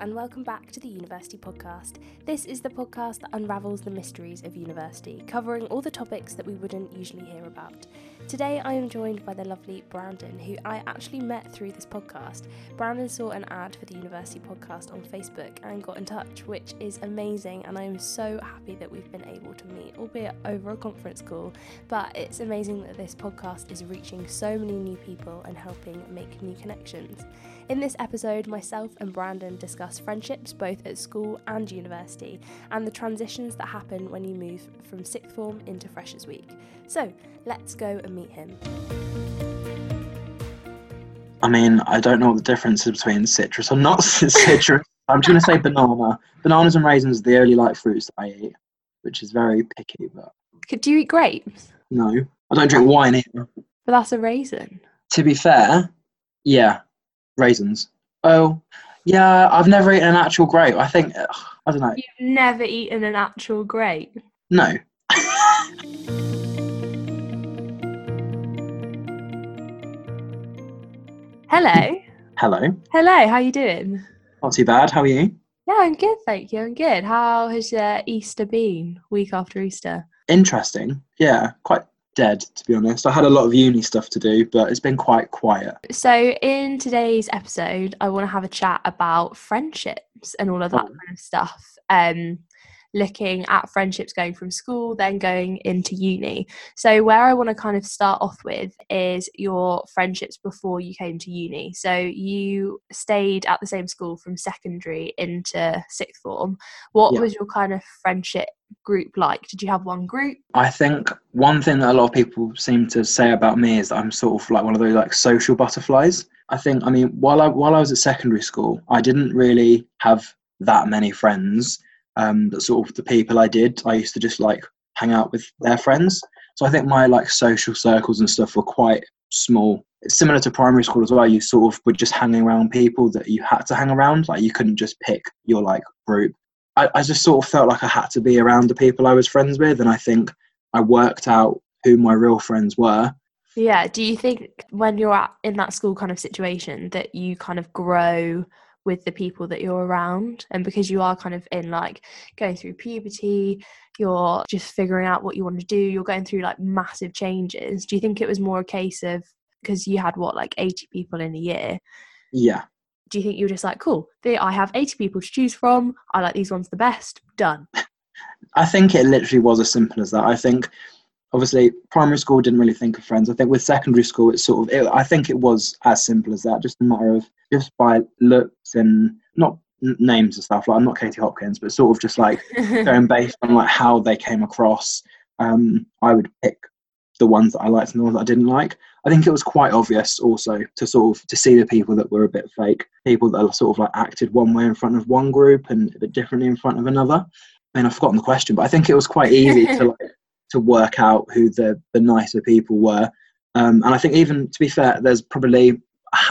and welcome back to the University Podcast. This is the podcast that unravels the mysteries of university, covering all the topics that we wouldn't usually hear about. Today, I am joined by the lovely Brandon, who I actually met through this podcast. Brandon saw an ad for the University Podcast on Facebook and got in touch, which is amazing, and I am so happy that we've been able to meet, albeit over a conference call. But it's amazing that this podcast is reaching so many new people and helping make new connections. In this episode, myself and Brandon discuss friendships both at school and university and the transitions that happen when you move from sixth form into Freshers Week. So let's go and meet him. I mean, I don't know what the difference is between citrus or not citrus. I'm just going to say banana. Bananas and raisins are the only light fruits that I eat, which is very picky. But do you eat grapes? No, I don't drink wine either. But that's a raisin. To be fair, yeah, raisins. Oh, yeah, I've never eaten an actual grape. I think ugh, I don't know. You've never eaten an actual grape. No. Hello. Hello. Hello. How are you doing? Not too bad. How are you? Yeah, I'm good, thank you. I'm good. How has your Easter been? Week after Easter. Interesting. Yeah, quite dead to be honest. I had a lot of uni stuff to do, but it's been quite quiet. So, in today's episode, I want to have a chat about friendships and all of that Oh. kind of stuff. Um, looking at friendships going from school, then going into uni. So, where I want to kind of start off with is your friendships before you came to uni. So, you stayed at the same school from secondary into sixth form. What Yeah. was your kind of friendship group like? Did you have one group? I think one thing that a lot of people seem to say about me is that I'm sort of like one of those like social butterflies. I think I mean while I while I was at secondary school, I didn't really have that many friends. Um, but sort of the people I did, I used to just like hang out with their friends. So I think my like social circles and stuff were quite small. It's similar to primary school as well. You sort of were just hanging around people that you had to hang around. Like you couldn't just pick your like group. I, I just sort of felt like I had to be around the people I was friends with, and I think I worked out who my real friends were. Yeah. Do you think when you're at, in that school kind of situation that you kind of grow with the people that you're around? And because you are kind of in like going through puberty, you're just figuring out what you want to do, you're going through like massive changes. Do you think it was more a case of because you had what, like 80 people in a year? Yeah, Do you think you were just like, cool, I have 80 people to choose from. I like these ones the best. Done. I think it literally was as simple as that. I think, obviously, primary school didn't really think of friends. I think with secondary school, it's sort of. It, I think it was as simple as that. Just a matter of just by looks and not names and stuff. Like I'm not Katie Hopkins, but sort of just like going based on like how they came across. Um, I would pick the ones that I liked and the ones that I didn't like. I think it was quite obvious also to sort of to see the people that were a bit fake, people that sort of like acted one way in front of one group and a bit differently in front of another. And I've forgotten the question, but I think it was quite easy to like to work out who the the nicer people were. Um, and I think even to be fair, there's probably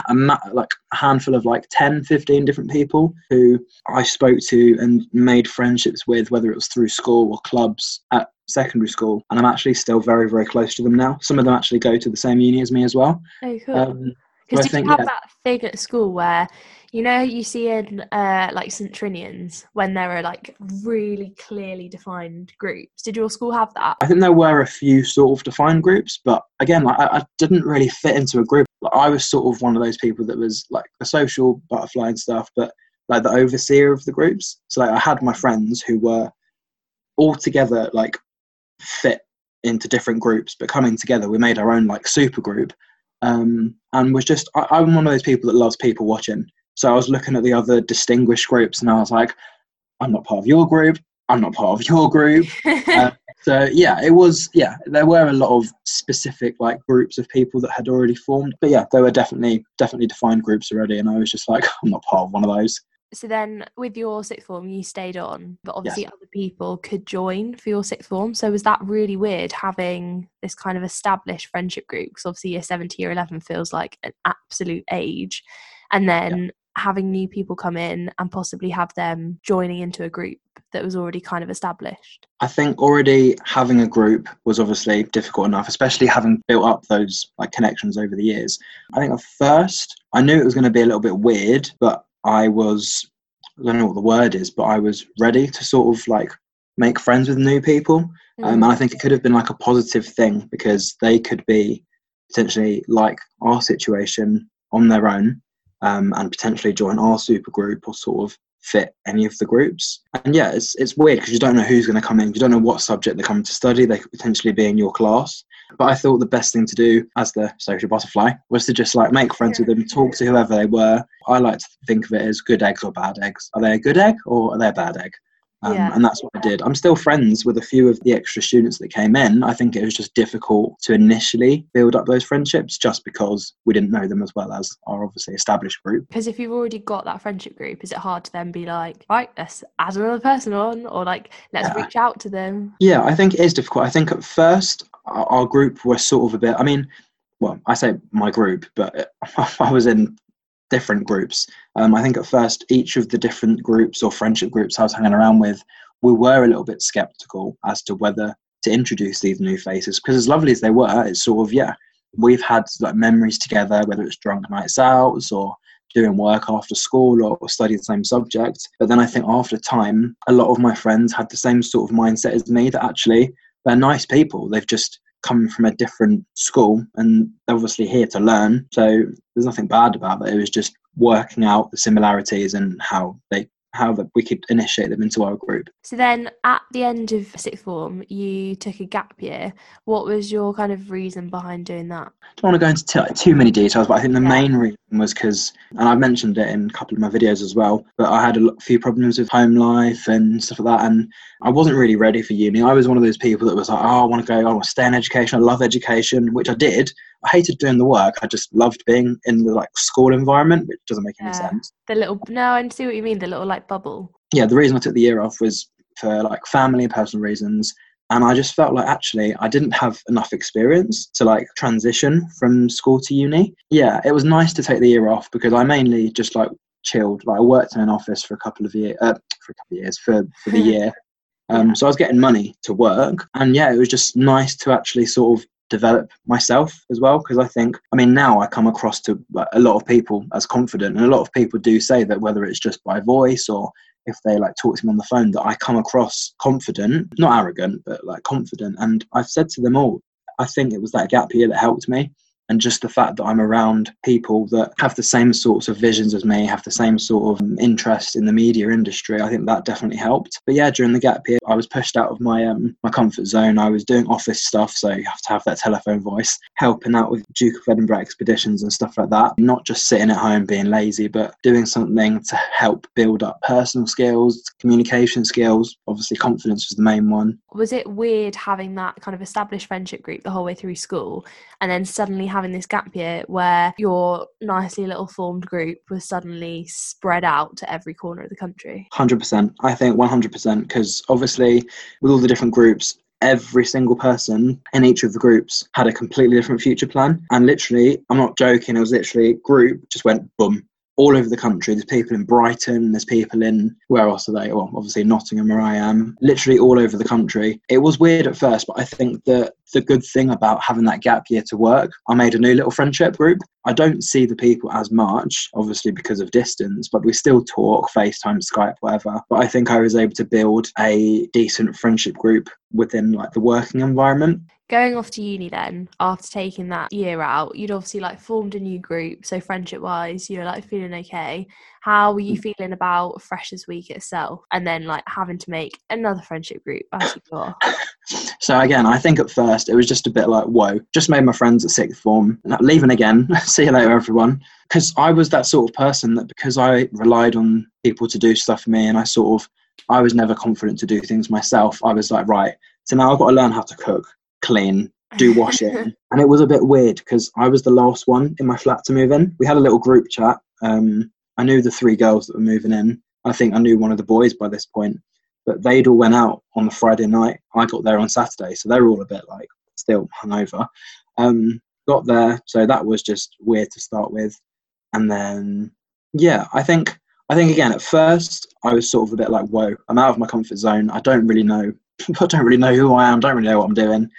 a ma- like a handful of like 10 15 different people who i spoke to and made friendships with whether it was through school or clubs at secondary school and i'm actually still very very close to them now some of them actually go to the same uni as me as well oh, cool. um, Because I did think, you have yeah. that thing at school where, you know, you see in uh, like St Trinians when there are like really clearly defined groups? Did your school have that? I think there were a few sort of defined groups, but again, like, I, I didn't really fit into a group. Like, I was sort of one of those people that was like a social butterfly and stuff, but like the overseer of the groups. So like, I had my friends who were all together, like fit into different groups, but coming together, we made our own like super group. Um, and was just I, I'm one of those people that loves people watching. So I was looking at the other distinguished groups, and I was like, I'm not part of your group. I'm not part of your group. Uh, so yeah, it was yeah. There were a lot of specific like groups of people that had already formed, but yeah, there were definitely definitely defined groups already, and I was just like, I'm not part of one of those. so then with your sixth form, you stayed on, but obviously other people could join for your sixth form. So was that really weird having this kind of established friendship group? Because obviously year seven to year 11 feels like an absolute age. And then having new people come in and possibly have them joining into a group that was already kind of established. I think already having a group was obviously difficult enough, especially having built up those like connections over the years. I think at first I knew it was going to be a little bit weird, but I was I don't know what the word is, but I was ready to sort of like make friends with new people. Um, Mm. and I think it could have been like a positive thing because they could be potentially like our situation on their own um, and potentially join our super group or sort of fit any of the groups. And yeah, it's it's weird because you don't know who's going to come in. You don't know what subject they're coming to study. They could potentially be in your class. But I thought the best thing to do as the social butterfly was to just like make friends with them, talk to whoever they were. I like to think of it as good eggs or bad eggs. Are they a good egg or are they a bad egg? Um, Yeah. And that's what I did. I'm still friends with a few of the extra students that came in. I think it was just difficult to initially build up those friendships just because we didn't know them as well as our obviously established group. Because if you've already got that friendship group, is it hard to then be like, right, let's add another person on, or like, let's Yeah. reach out to them? Yeah, I think it is difficult. I think at first our, our group was sort of a bit. I mean, well, I say my group, but I was in different groups. Um, I think at first each of the different groups or friendship groups I was hanging around with, we were a little bit skeptical as to whether to introduce these new faces. Because as lovely as they were, it's sort of yeah, we've had like memories together, whether it's drunk nights out or doing work after school or, or the same subject. But then I think after time, a lot of my friends had the same sort of mindset as me that actually they're nice people. They've just come from a different school and they're obviously here to learn. So there's nothing bad about that. It was just working out the similarities and how they how that we could initiate them into our group. So then at the end of sixth form, you took a gap year. What was your kind of reason behind doing that? I don't want to go into too, many details, but I think the Yeah. main reason was because, and I've mentioned it in a couple of my videos as well, but I had a few problems with home life and stuff like that, and I wasn't really ready for uni. I was one of those people that was like, oh, I want to go, I want to stay in education, I love education, which I did. I hated doing the work. I just loved being in the like school environment, which doesn't make any sense. The little, no, I see what you mean, the little like bubble. Yeah, the reason I took the year off was for like family and personal reasons. And I just felt like actually I didn't have enough experience to like transition from school to uni. Yeah, it was nice to take the year off because I mainly just like chilled. Like I worked in an office for a couple of years, uh, for a couple of years for for the year. Um, Yeah. so I was getting money to work, and yeah, it was just nice to actually sort of develop myself as well because i think i mean now i come across to a lot of people as confident and a lot of people do say that whether it's just by voice or if they like talk to me on the phone that i come across confident not arrogant but like confident. And i've said to them all i think it was that gap year that helped me and just the fact that I'm around people that have the same sorts of visions as me, have the same sort of interest in the media industry, I think that definitely helped. But yeah, during the gap year, I was pushed out of my um, my comfort zone. I was doing office stuff, so you have to have that telephone voice, helping out with Duke of Edinburgh expeditions and stuff like that. Not just sitting at home being lazy, but doing something to help build up personal skills, communication skills. Obviously, confidence was the main one. Was it weird having that kind of established friendship group the whole way through school and then suddenly having this gap year where your nicely little formed group was suddenly spread out to every corner of the country? Hundred percent. I think one hundred percent because obviously with all the different groups, every single person in each of the groups had a completely different future plan. And literally, I'm not joking. It was literally group just went boom all over the country. There's people in Brighton. There's people in where else are they? Well, obviously Nottingham, where I am. Literally all over the country. It was weird at first, but I think that the good thing about having that gap year to work, I made a new little friendship group. I don't see the people as much, obviously because of distance, but we still talk, FaceTime, Skype, whatever. But I think I was able to build a decent friendship group within like the working environment. Going off to uni then, after taking that year out, you'd obviously like formed a new group. So friendship wise, you're like feeling okay. How were you mm. feeling about Freshers Week itself? And then like having to make another friendship group as you go? So again, I think at first it was just a bit like, whoa, just made my friends at sixth form, leaving again. See you later, everyone. Because I was that sort of person that because I relied on people to do stuff for me, and I sort of, I was never confident to do things myself. I was like, right, so now I've got to learn how to cook, clean, do washing, and it was a bit weird because I was the last one in my flat to move in. We had a little group chat. Um, I knew the three girls that were moving in. I think I knew one of the boys by this point but they'd all went out on the Friday night. I got there on Saturday, so they were all a bit like still hungover. Um, got there, so that was just weird to start with, and then yeah, I think I think again at first I was sort of a bit like, whoa, I'm out of my comfort zone. I don't really know, I don't really know who I am. Don't really know what I'm doing.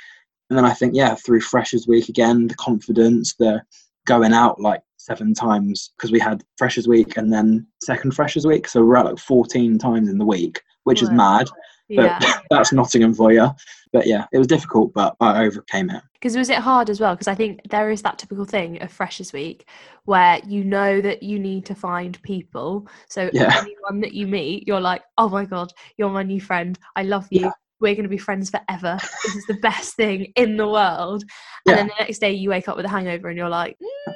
And then I think yeah, through Freshers Week again, the confidence, the going out like seven times because we had Freshers Week and then second Freshers Week. So we're at like 14 times in the week, which is mad. But Yeah. that's Nottingham for you. But yeah, it was difficult, but I overcame it. Because was it hard as well? Because I think there is that typical thing of Freshers Week where you know that you need to find people. So Yeah. anyone that you meet, you're like, oh my god, you're my new friend. I love you. Yeah. We're going to be friends forever. This is the best thing in the world. Yeah. And then the next day you wake up with a hangover and you're like, mm,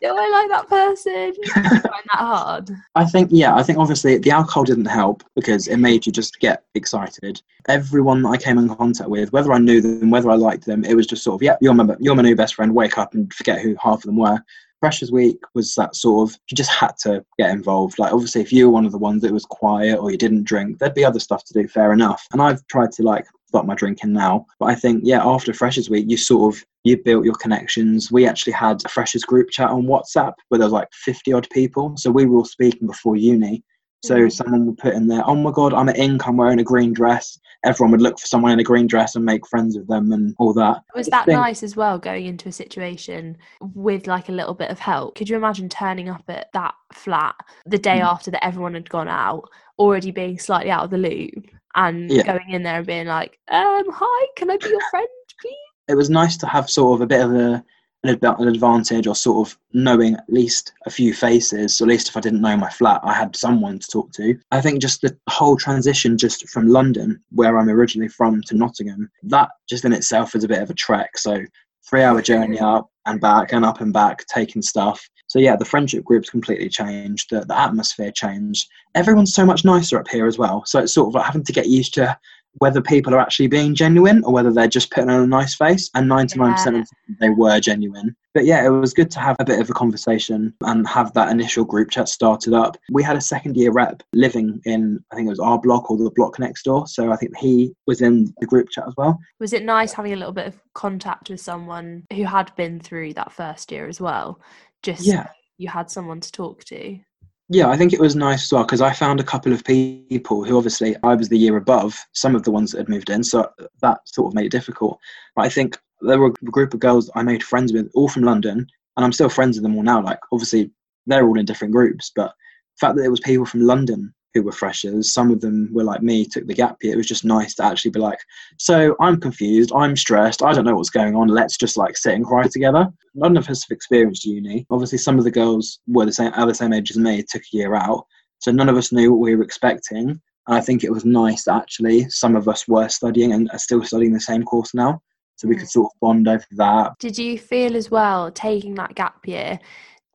do I like that person? Find that hard? I think, yeah, I think obviously the alcohol didn't help because it made you just get excited. Everyone that I came in contact with, whether I knew them, whether I liked them, it was just sort of, yeah, you're my, you're my new best friend. Wake up and forget who half of them were. Freshers Week was that sort of, you just had to get involved. Like, obviously, if you were one of the ones that was quiet or you didn't drink, there'd be other stuff to do, fair enough. And I've tried to, like, stop my drinking now. But I think, yeah, after Freshers Week, you sort of, you built your connections. We actually had a Freshers group chat on WhatsApp where there was like 50 odd people. So we were all speaking before uni. So Mhm. someone would put in there, oh my God, I'm at Ink, I'm wearing a green dress. Everyone would look for someone in a green dress and make friends with them and all that. Was that nice as well going into a situation with like a little bit of help? Could you imagine turning up at that flat the day Mm. after that everyone had gone out, already being slightly out of the loop, and Yeah. going in there and being like, um, hi, can I be your friend, please? It was nice to have sort of a bit of a, an, an advantage or sort of knowing at least a few faces. So at least if I didn't know my flat, I had someone to talk to. I think just the whole transition just from London, where I'm originally from, to Nottingham, that just in itself is a bit of a trek. So three hour journey up and back and up and back taking stuff so yeah the friendship groups completely changed the, the atmosphere changed everyone's so much nicer up here as well so it's sort of like having to get used to whether people are actually being genuine or whether they're just putting on a nice face and 99% Yeah. of the time they were genuine but yeah it was good to have a bit of a conversation and have that initial group chat started up we had a second year rep living in i think it was our block or the block next door so i think he was in the group chat as well Was it nice having a little bit of contact with someone who had been through that first year as well? Just yeah you had someone to talk to. Yeah, I think it was nice as well because I found a couple of people who obviously I was the year above some of the ones that had moved in, so that sort of made it difficult. But I think there were a group of girls I made friends with, all from London, and I'm still friends with them all now. Like, obviously, they're all in different groups, but the fact that it was people from London who were freshers, some of them were like me, took the gap year. It was just nice to actually be like, so I'm confused, I'm stressed, I don't know what's going on. Let's just like sit and cry together. None of us have experienced uni. Obviously, some of the girls were the same, are the same age as me, took a year out, so none of us knew what we were expecting. And I think it was nice that actually some of us were studying and are still studying the same course now, so we Mm. could sort of bond over that. Did you feel as well taking that gap year?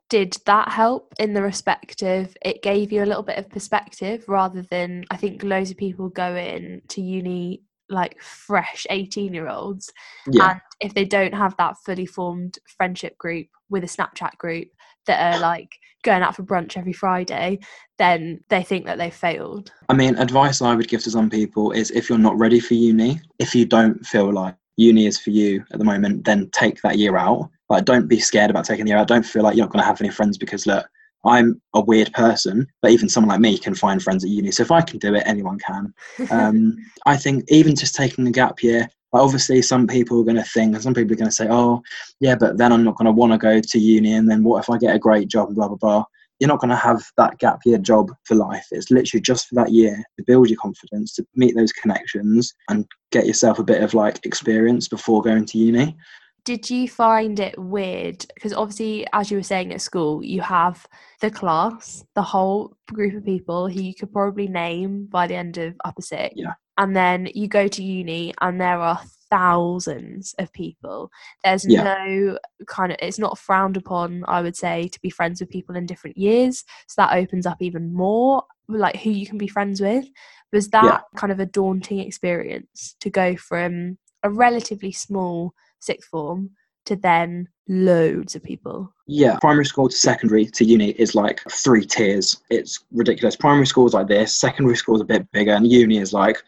Did that help in the respect of it gave you a little bit of perspective rather than I think loads of people go in to uni like fresh 18 year olds Yeah, and if they don't have that fully formed friendship group with a Snapchat group that are like going out for brunch every Friday, then they think that they've failed. I mean, advice I would give to some people is if you're not ready for uni, if you don't feel like uni is for you at the moment, then take that year out. Like, don't be scared about taking the year out. Don't feel like you're not going to have any friends because look, I'm a weird person, but even someone like me can find friends at uni. So if I can do it, anyone can. Um, I think even just taking a gap year, like obviously some people are going to think, and some people are going to say, oh, yeah, but then I'm not going to want to go to uni. And then what if I get a great job and blah, blah, blah. You're not going to have that gap year job for life. It's literally just for that year to build your confidence, to meet those connections and get yourself a bit of like experience before going to uni. Did you find it weird? Because obviously, as you were saying at school, you have the class, the whole group of people who you could probably name by the end of upper six. Yeah. And then you go to uni and there are thousands of people. There's Yeah. no kind of, it's not frowned upon, I would say, to be friends with people in different years. So that opens up even more, like who you can be friends with. Was that Yeah. kind of a daunting experience to go from a relatively small sixth form to then loads of people. Yeah, primary school to secondary to uni is like three tiers. It's ridiculous. Primary school is like this, secondary school is a bit bigger, and uni is like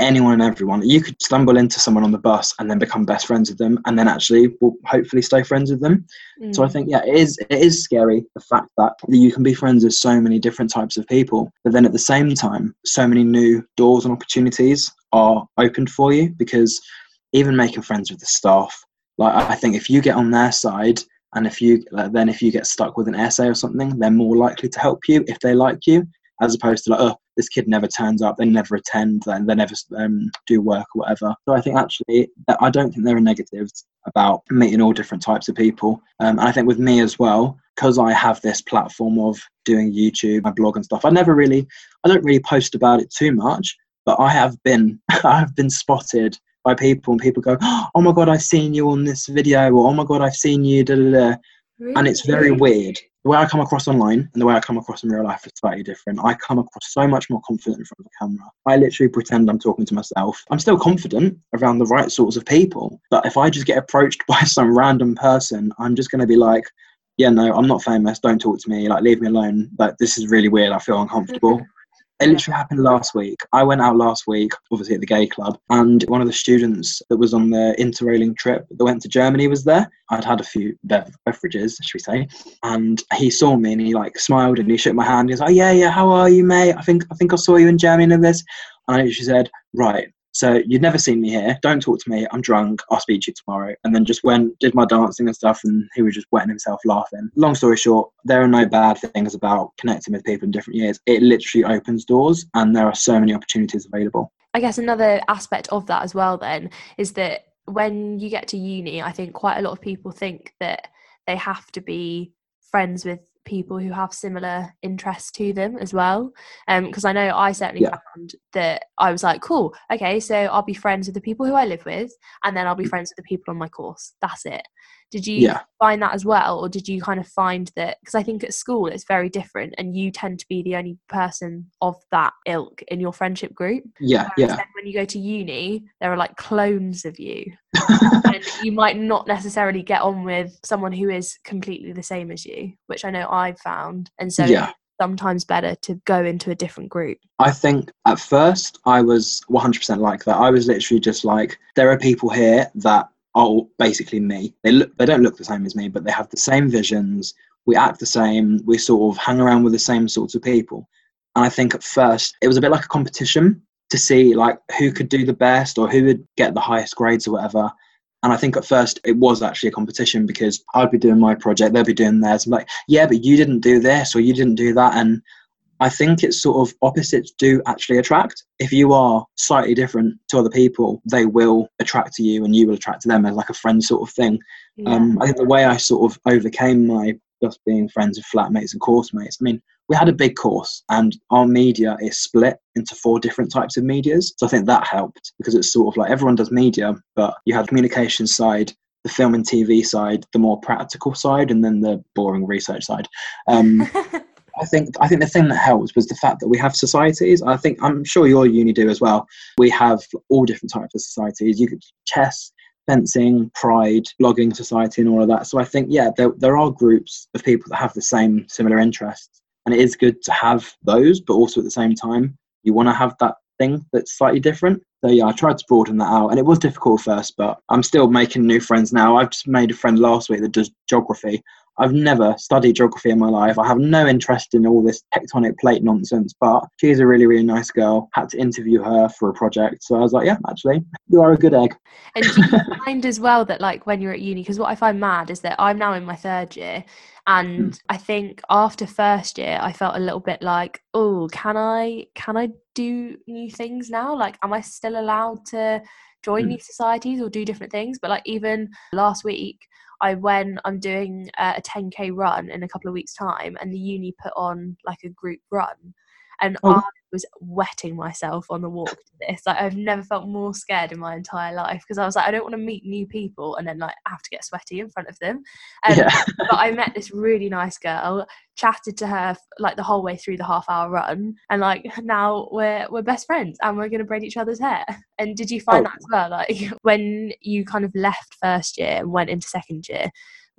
anyone and everyone. You could stumble into someone on the bus and then become best friends with them, and then actually will hopefully stay friends with them. So I Mm. think yeah, it is it is scary the fact that you can be friends with so many different types of people, but then at the same time, so many new doors and opportunities are opened for you because even making friends with the staff, like I I think if you get on their side And if you like, then if you get stuck with an essay or something, they're more likely to help you if they like you, as opposed to like, oh, this kid never turns up, they never attend, they, they never um, do work or whatever. So I think actually, I don't think there are negatives about meeting all different types of people. Um, and I think with me as well, because I have this platform of doing YouTube, my blog and stuff, I never really, I don't really post about it too much, but I have been, I have been spotted by people and people go, oh my God, I've seen you on this video or oh my God, I've seen you, da da da. Really? And it's very weird. The way I come across online and the way I come across in real life is slightly different. I come across so much more confident in front of a camera. I literally pretend I'm talking to myself. I'm still confident around the right sorts of people. But if I just get approached by some random person, I'm just going to be like, yeah, no, I'm not famous. Don't talk to me. Like, leave me alone. Like, this is really weird. I feel uncomfortable. It literally happened last week. I went out last week, obviously at the gay club, and one of the students that was on the interrailing trip that went to Germany was there. I'd had a few bev- beverages, should we say, and he saw me and he like smiled and he shook my hand. He was like, oh, "Yeah, yeah, how are you, mate? I think I think I saw you in Germany and this." And I literally said, "Right, so you'd never seen me here. Don't talk to me. I'm drunk. I'll speak to you tomorrow. And then just went, did my dancing and stuff, and he was just wetting himself laughing. Long story short, there are no bad things about connecting with people in different years. It literally opens doors, and there are so many opportunities available. I guess another aspect of that as well, then, is that when you get to uni, I think quite a lot of people think that they have to be friends with people who have similar interests to them as well. Because um, I know I certainly yeah. found that I was like, cool, okay, so I'll be friends with the people who I live with, and then I'll be mm. friends with the people on my course. That's it. Did you yeah. find that as well, or did you kind of find that? Because I think at school it's very different, and you tend to be the only person of that ilk in your friendship group. Yeah, Whereas yeah. when you go to uni, there are like clones of you, and you might not necessarily get on with someone who is completely the same as you, which I know I've found, and so yeah sometimes better to go into a different group? I think at first I was 100% like that. I was literally just like, there are people here that are basically me. They look they don't look the same as me, but they have the same visions. We act the same. We sort of hang around with the same sorts of people. And I think at first it was a bit like a competition to see like who could do the best or who would get the highest grades or whatever. And I think at first it was actually a competition because I'd be doing my project, they'd be doing theirs. I'm like, yeah, but you didn't do this or you didn't do that. And I think it's sort of opposites do actually attract. If you are slightly different to other people, they will attract to you and you will attract to them as like a friend sort of thing. Yeah. Um, I think the way I sort of overcame my just being friends with flatmates and course mates, I mean, we had a big course and our media is split into four different types of medias. So I think that helped because it's sort of like everyone does media, but you had communication side, the film and TV side, the more practical side, and then the boring research side. Um, I think I think the thing that helps was the fact that we have societies. I think I'm sure your uni do as well. We have all different types of societies. You could chess, fencing, pride, blogging society, and all of that. So I think yeah, there there are groups of people that have the same similar interests, and it is good to have those. But also at the same time, you want to have that thing that's slightly different. So yeah, I tried to broaden that out, and it was difficult at first, but I'm still making new friends now. I've just made a friend last week that does geography, I've never studied geography in my life. I have no interest in all this tectonic plate nonsense, but she's a really, really nice girl. Had to interview her for a project. So I was like, yeah, actually, you are a good egg. And do you find as well that, like, when you're at uni, because what I find mad is that I'm now in my third year. And mm. I think after first year, I felt a little bit like, oh, can I, can I do new things now? Like, am I still allowed to join mm. these societies or do different things? But like, even last week, I when I'm doing uh, a 10k run in a couple of weeks time, and the uni put on like a group run, and oh. I was wetting myself on the walk to this. Like I've never felt more scared in my entire life because I was like, I don't want to meet new people and then like have to get sweaty in front of them. Um, yeah. but I met this really nice girl, chatted to her like the whole way through the half hour run, and like now we're we're best friends and we're gonna braid each other's hair. And did you find oh. that as well? Like when you kind of left first year and went into second year,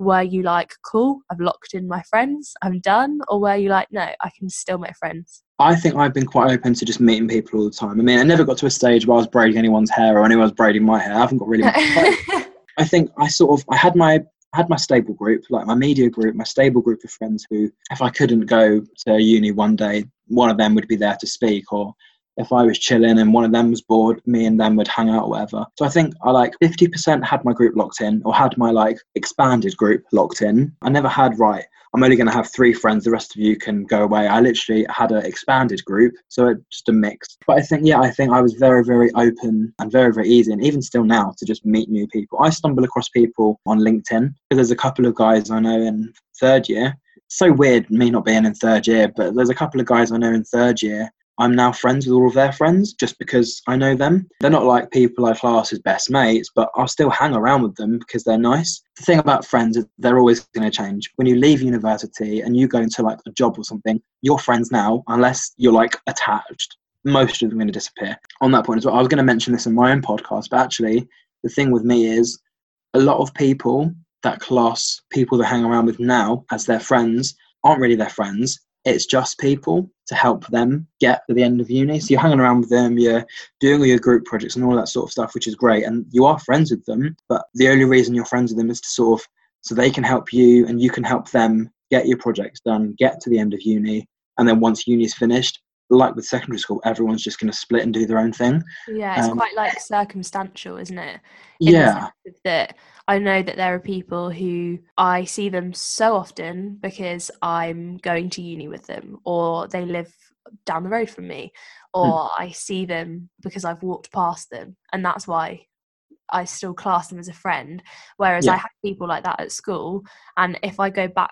were you like, cool, I've locked in my friends, I'm done? Or were you like, no, I can still make friends? I think I've been quite open to just meeting people all the time. I mean, I never got to a stage where I was braiding anyone's hair or anyone was braiding my hair. I haven't got really. I think I sort of I had my I had my stable group, like my media group, my stable group of friends who, if I couldn't go to uni one day, one of them would be there to speak, or if I was chilling and one of them was bored, me and them would hang out whatever. So I think I like 50% had my group locked in or had my like expanded group locked in. I never had, right, I'm only going to have three friends. The rest of you can go away. I literally had an expanded group, so it, just a mix. But I think, yeah, I think I was very, very open and very, very easy, and even still now to just meet new people. I stumble across people on LinkedIn because there's a couple of guys I know in third year. So weird me not being in third year, but there's a couple of guys I know in third year I'm now friends with all of their friends just because I know them. They're not like people I class as best mates, but I'll still hang around with them because they're nice. The thing about friends is they're always going to change. When you leave university and you go into like a job or something, your friends now, unless you're like attached, most of them are going to disappear. On that point as well, I was going to mention this in my own podcast, but actually, the thing with me is a lot of people that class people that hang around with now as their friends aren't really their friends it's just people to help them get to the end of uni. So you're hanging around with them, you're doing all your group projects and all that sort of stuff, which is great. And you are friends with them, but the only reason you're friends with them is to sort of so they can help you and you can help them get your projects done, get to the end of uni, and then once uni's finished, like with secondary school, everyone's just going to split and do their own thing. Yeah, it's um, quite like circumstantial, isn't it? In yeah. That I know that there are people who I see them so often because I'm going to uni with them, or they live down the road from me, or mm. I see them because I've walked past them, and that's why I still class them as a friend. Whereas yeah. I had people like that at school, and if I go back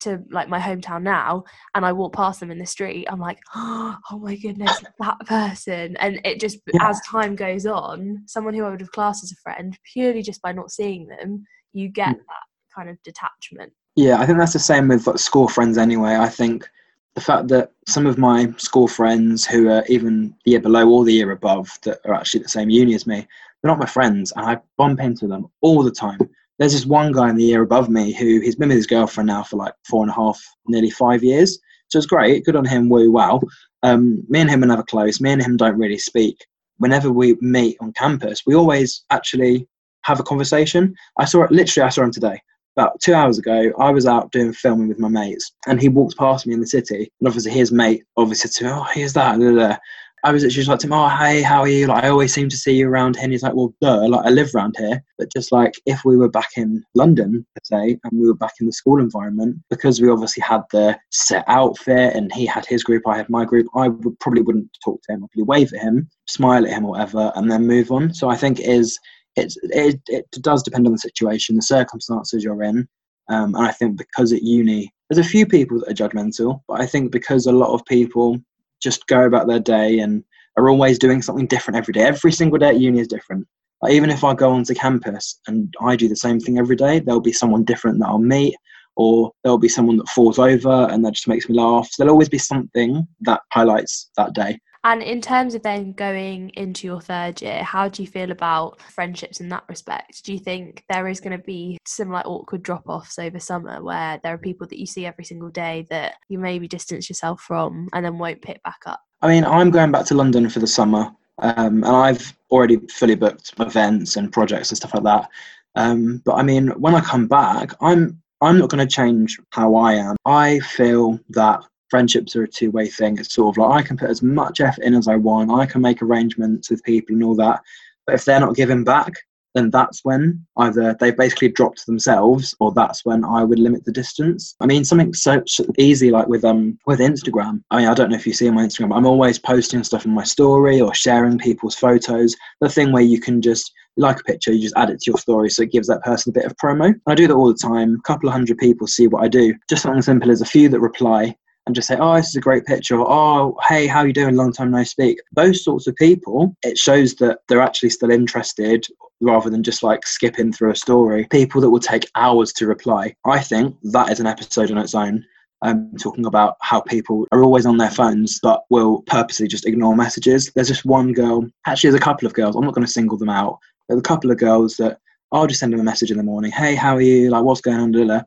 to like my hometown now and I walk past them in the street, I'm like, oh my goodness, that person. And it just, yeah. as time goes on, someone who I would have classed as a friend, purely just by not seeing them, you get mm. that kind of detachment. Yeah, I think that's the same with like, school friends anyway. I think the fact that some of my school friends who are even the year below or the year above that are actually the same uni as me, they're not my friends. And I bump into them all the time there's this one guy in the year above me who he's been with his girlfriend now for like four and a half, nearly five years. So it's great. Good on him. Woo wow. Um, me and him are never close. Me and him don't really speak. Whenever we meet on campus, we always actually have a conversation. I saw it literally. I saw him today. About two hours ago, I was out doing filming with my mates, and he walked past me in the city. And obviously, his mate obviously said "Oh, here's that." Blah, blah, blah. I was actually like to him, oh, hey, how are you? Like, I always seem to see you around here. And he's like, well, duh, like, I live around here. But just like if we were back in London, se, and we were back in the school environment, because we obviously had the set outfit and he had his group, I had my group, I would probably wouldn't talk to him. I'd probably wave at him, smile at him or whatever, and then move on. So I think it is, it's, it, it does depend on the situation, the circumstances you're in. Um, and I think because at uni, there's a few people that are judgmental, but I think because a lot of people just go about their day and are always doing something different every day. Every single day at uni is different. Like even if I go onto campus and I do the same thing every day, there'll be someone different that I'll meet, or there'll be someone that falls over and that just makes me laugh. So there'll always be something that highlights that day. And in terms of then going into your third year, how do you feel about friendships in that respect? Do you think there is going to be like awkward drop offs over summer where there are people that you see every single day that you maybe distance yourself from and then won't pick back up? I mean, I'm going back to London for the summer, um, and I've already fully booked events and projects and stuff like that. Um, but I mean, when I come back, I'm I'm not going to change how I am. I feel that friendships are a two way thing. It's sort of like I can put as much effort in as I want. I can make arrangements with people and all that. But if they're not giving back, then that's when either they basically dropped themselves or that's when I would limit the distance. I mean, something so, easy like with um with Instagram. I mean, I don't know if you see my Instagram, I'm always posting stuff in my story or sharing people's photos. The thing where you can just like a picture, you just add it to your story so it gives that person a bit of promo. I do that all the time. A couple of hundred people see what I do. Just something simple as a few that reply and just say, "Oh, this is a great picture," or "Oh, hey, how you doing? Long time no speak." Those sorts of people, it shows that they're actually still interested, rather than just like skipping through a story. People that will take hours to reply. I think that is an episode on its own. Um, talking about how people are always on their phones but will purposely just ignore messages. There's just one girl, actually, there's a couple of girls. I'm not going to single them out. There's a couple of girls that I'll just send them a message in the morning. Hey, how are you? Like, what's going on?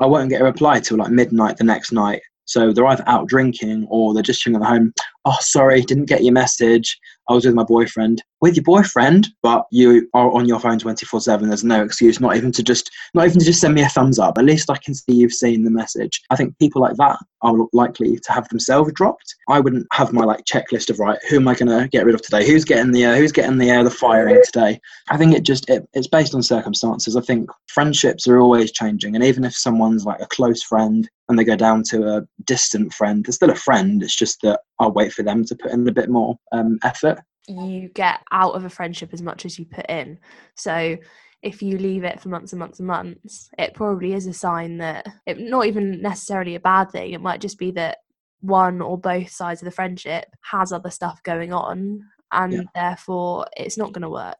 I won't get a reply till like midnight the next night So they're either out drinking or they're just chilling at home. Oh, sorry, didn't get your message. I was with my boyfriend. With your boyfriend, but you are on your phone 24 7. There's no excuse, not even to just not even to just send me a thumbs up. At least I can see you've seen the message. I think people like that are likely to have themselves dropped. I wouldn't have my like checklist of right, who am I gonna get rid of today? Who's getting the uh, who's getting the uh, the firing today? I think it just it, it's based on circumstances. I think friendships are always changing, and even if someone's like a close friend and they go down to a distant friend, they're still a friend. It's just that I'll wait for them to put in a bit more um, effort. You get out of a friendship as much as you put in. So if you leave it for months and months and months, it probably is a sign that it not even necessarily a bad thing. It might just be that one or both sides of the friendship has other stuff going on and yeah. therefore it's not going to work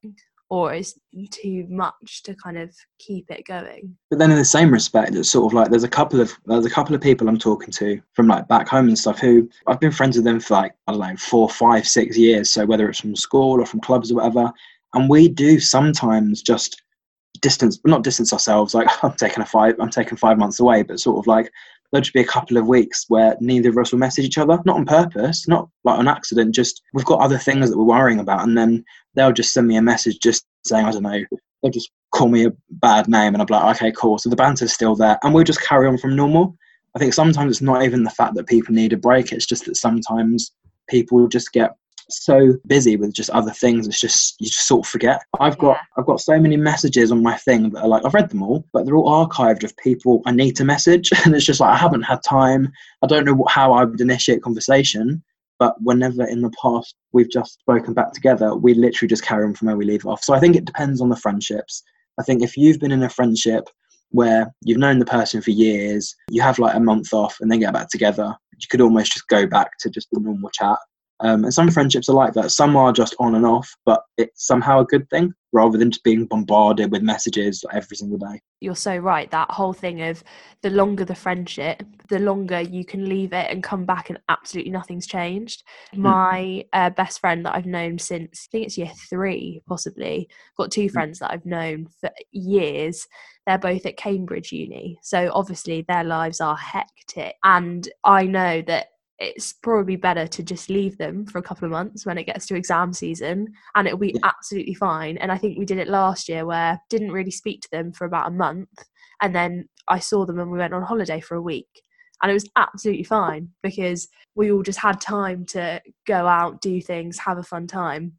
or it's too much to kind of keep it going. But then in the same respect, it's sort of like there's a couple of there's a couple of people I'm talking to from like back home and stuff who I've been friends with them for like I don't know four, five, six years. So whether it's from school or from clubs or whatever, and we do sometimes just distance, not distance ourselves. Like I'm taking a five, I'm taking five months away, but sort of like there'll just be a couple of weeks where neither of us will message each other, not on purpose, not like on accident, just we've got other things that we're worrying about. And then they'll just send me a message just saying, I don't know, they'll just call me a bad name. And I'm like, okay, cool. So the banter's still there. And we'll just carry on from normal. I think sometimes it's not even the fact that people need a break, it's just that sometimes people just get so busy with just other things it's just you just sort of forget. I've got yeah. i've got so many messages on my thing that are like i've read them all but they're all archived of people i need to message. And it's just like i haven't had time. I don't know how i would initiate conversation but whenever in the past we've just spoken back together we literally just carry on from where we leave off. So i think it depends on the friendships. I think if you've been in a friendship where you've known the person for years you have like a month off and then get back together you could almost just go back to just a normal chat um, and some friendships are like that. Some are just on and off, but it's somehow a good thing rather than just being bombarded with messages every single day. You're so right. That whole thing of the longer the friendship, the longer you can leave it and come back and absolutely nothing's changed. Mm. My uh, best friend that I've known since, I think it's year three, possibly, got two mm. friends that I've known for years. They're both at Cambridge Uni. So obviously their lives are hectic. And I know that it's probably better to just leave them for a couple of months when it gets to exam season and it'll be absolutely fine. And i think we did it last year where didn't really speak to them for about a month and then i saw them and we went on holiday for a week and it was absolutely fine because we all just had time to go out do things have a fun time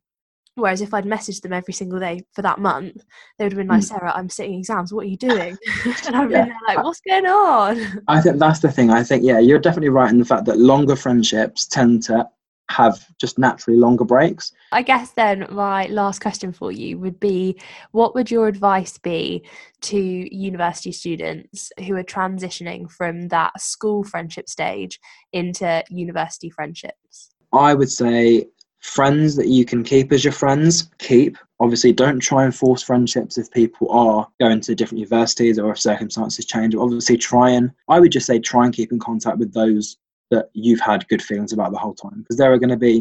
Whereas if I'd messaged them every single day for that month, they would have been like, mm. Sarah, I'm sitting exams. What are you doing? and I've yeah. been like, what's going on? I think that's the thing. I think, yeah, you're definitely right in the fact that longer friendships tend to have just naturally longer breaks. I guess then my last question for you would be what would your advice be to university students who are transitioning from that school friendship stage into university friendships? I would say friends that you can keep as your friends, keep. Obviously, don't try and force friendships if people are going to different universities or if circumstances change. Obviously, try and, I would just say, try and keep in contact with those that you've had good feelings about the whole time. Because there are going to be,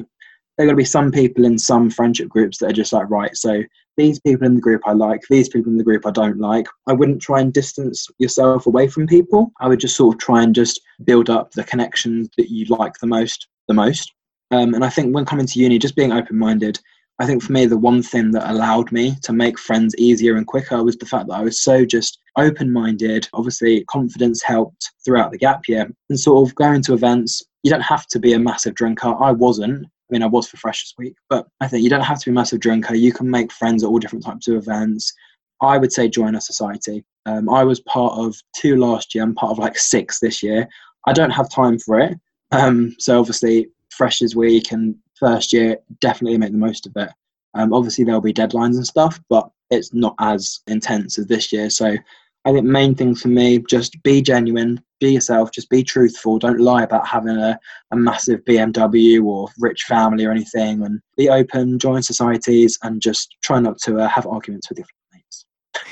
there are going to be some people in some friendship groups that are just like, right, so these people in the group I like, these people in the group I don't like. I wouldn't try and distance yourself away from people. I would just sort of try and just build up the connections that you like the most, the most. Um, and I think when coming to uni, just being open minded, I think for me, the one thing that allowed me to make friends easier and quicker was the fact that I was so just open minded. Obviously, confidence helped throughout the gap year and sort of going to events. You don't have to be a massive drinker. I wasn't. I mean, I was for Freshers Week, but I think you don't have to be a massive drinker. You can make friends at all different types of events. I would say join a society. Um, I was part of two last year. I'm part of like six this year. I don't have time for it. Um, so obviously, freshers week and first year, definitely make the most of it. Um, obviously, there'll be deadlines and stuff, but it's not as intense as this year. So I think main thing for me, just be genuine, be yourself, just be truthful. Don't lie about having a, a massive BMW or rich family or anything, and be open, join societies, and just try not to uh, have arguments with your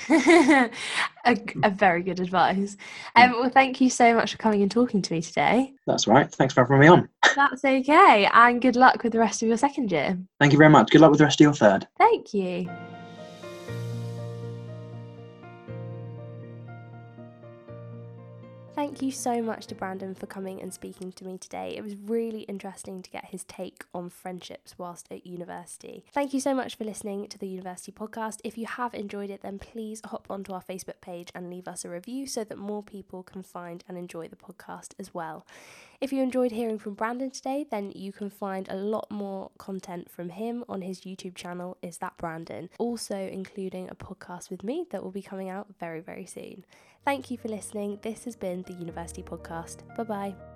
a, a, very good advice. Um, well, thank you so much for coming and talking to me today. That's right. Thanks for having me on. That's okay. And good luck with the rest of your second year. Thank you very much. Good luck with the rest of your third. Thank you. Thank you so much to Brandon for coming and speaking to me today. It was really interesting to get his take on friendships whilst at university. Thank you so much for listening to the University Podcast. If you have enjoyed it, then please hop onto our Facebook page and leave us a review so that more people can find and enjoy the podcast as well. If you enjoyed hearing from Brandon today, then you can find a lot more content from him on his YouTube channel, Is That Brandon, also including a podcast with me that will be coming out very, very soon. Thank you for listening. This has been the University Podcast. Bye bye.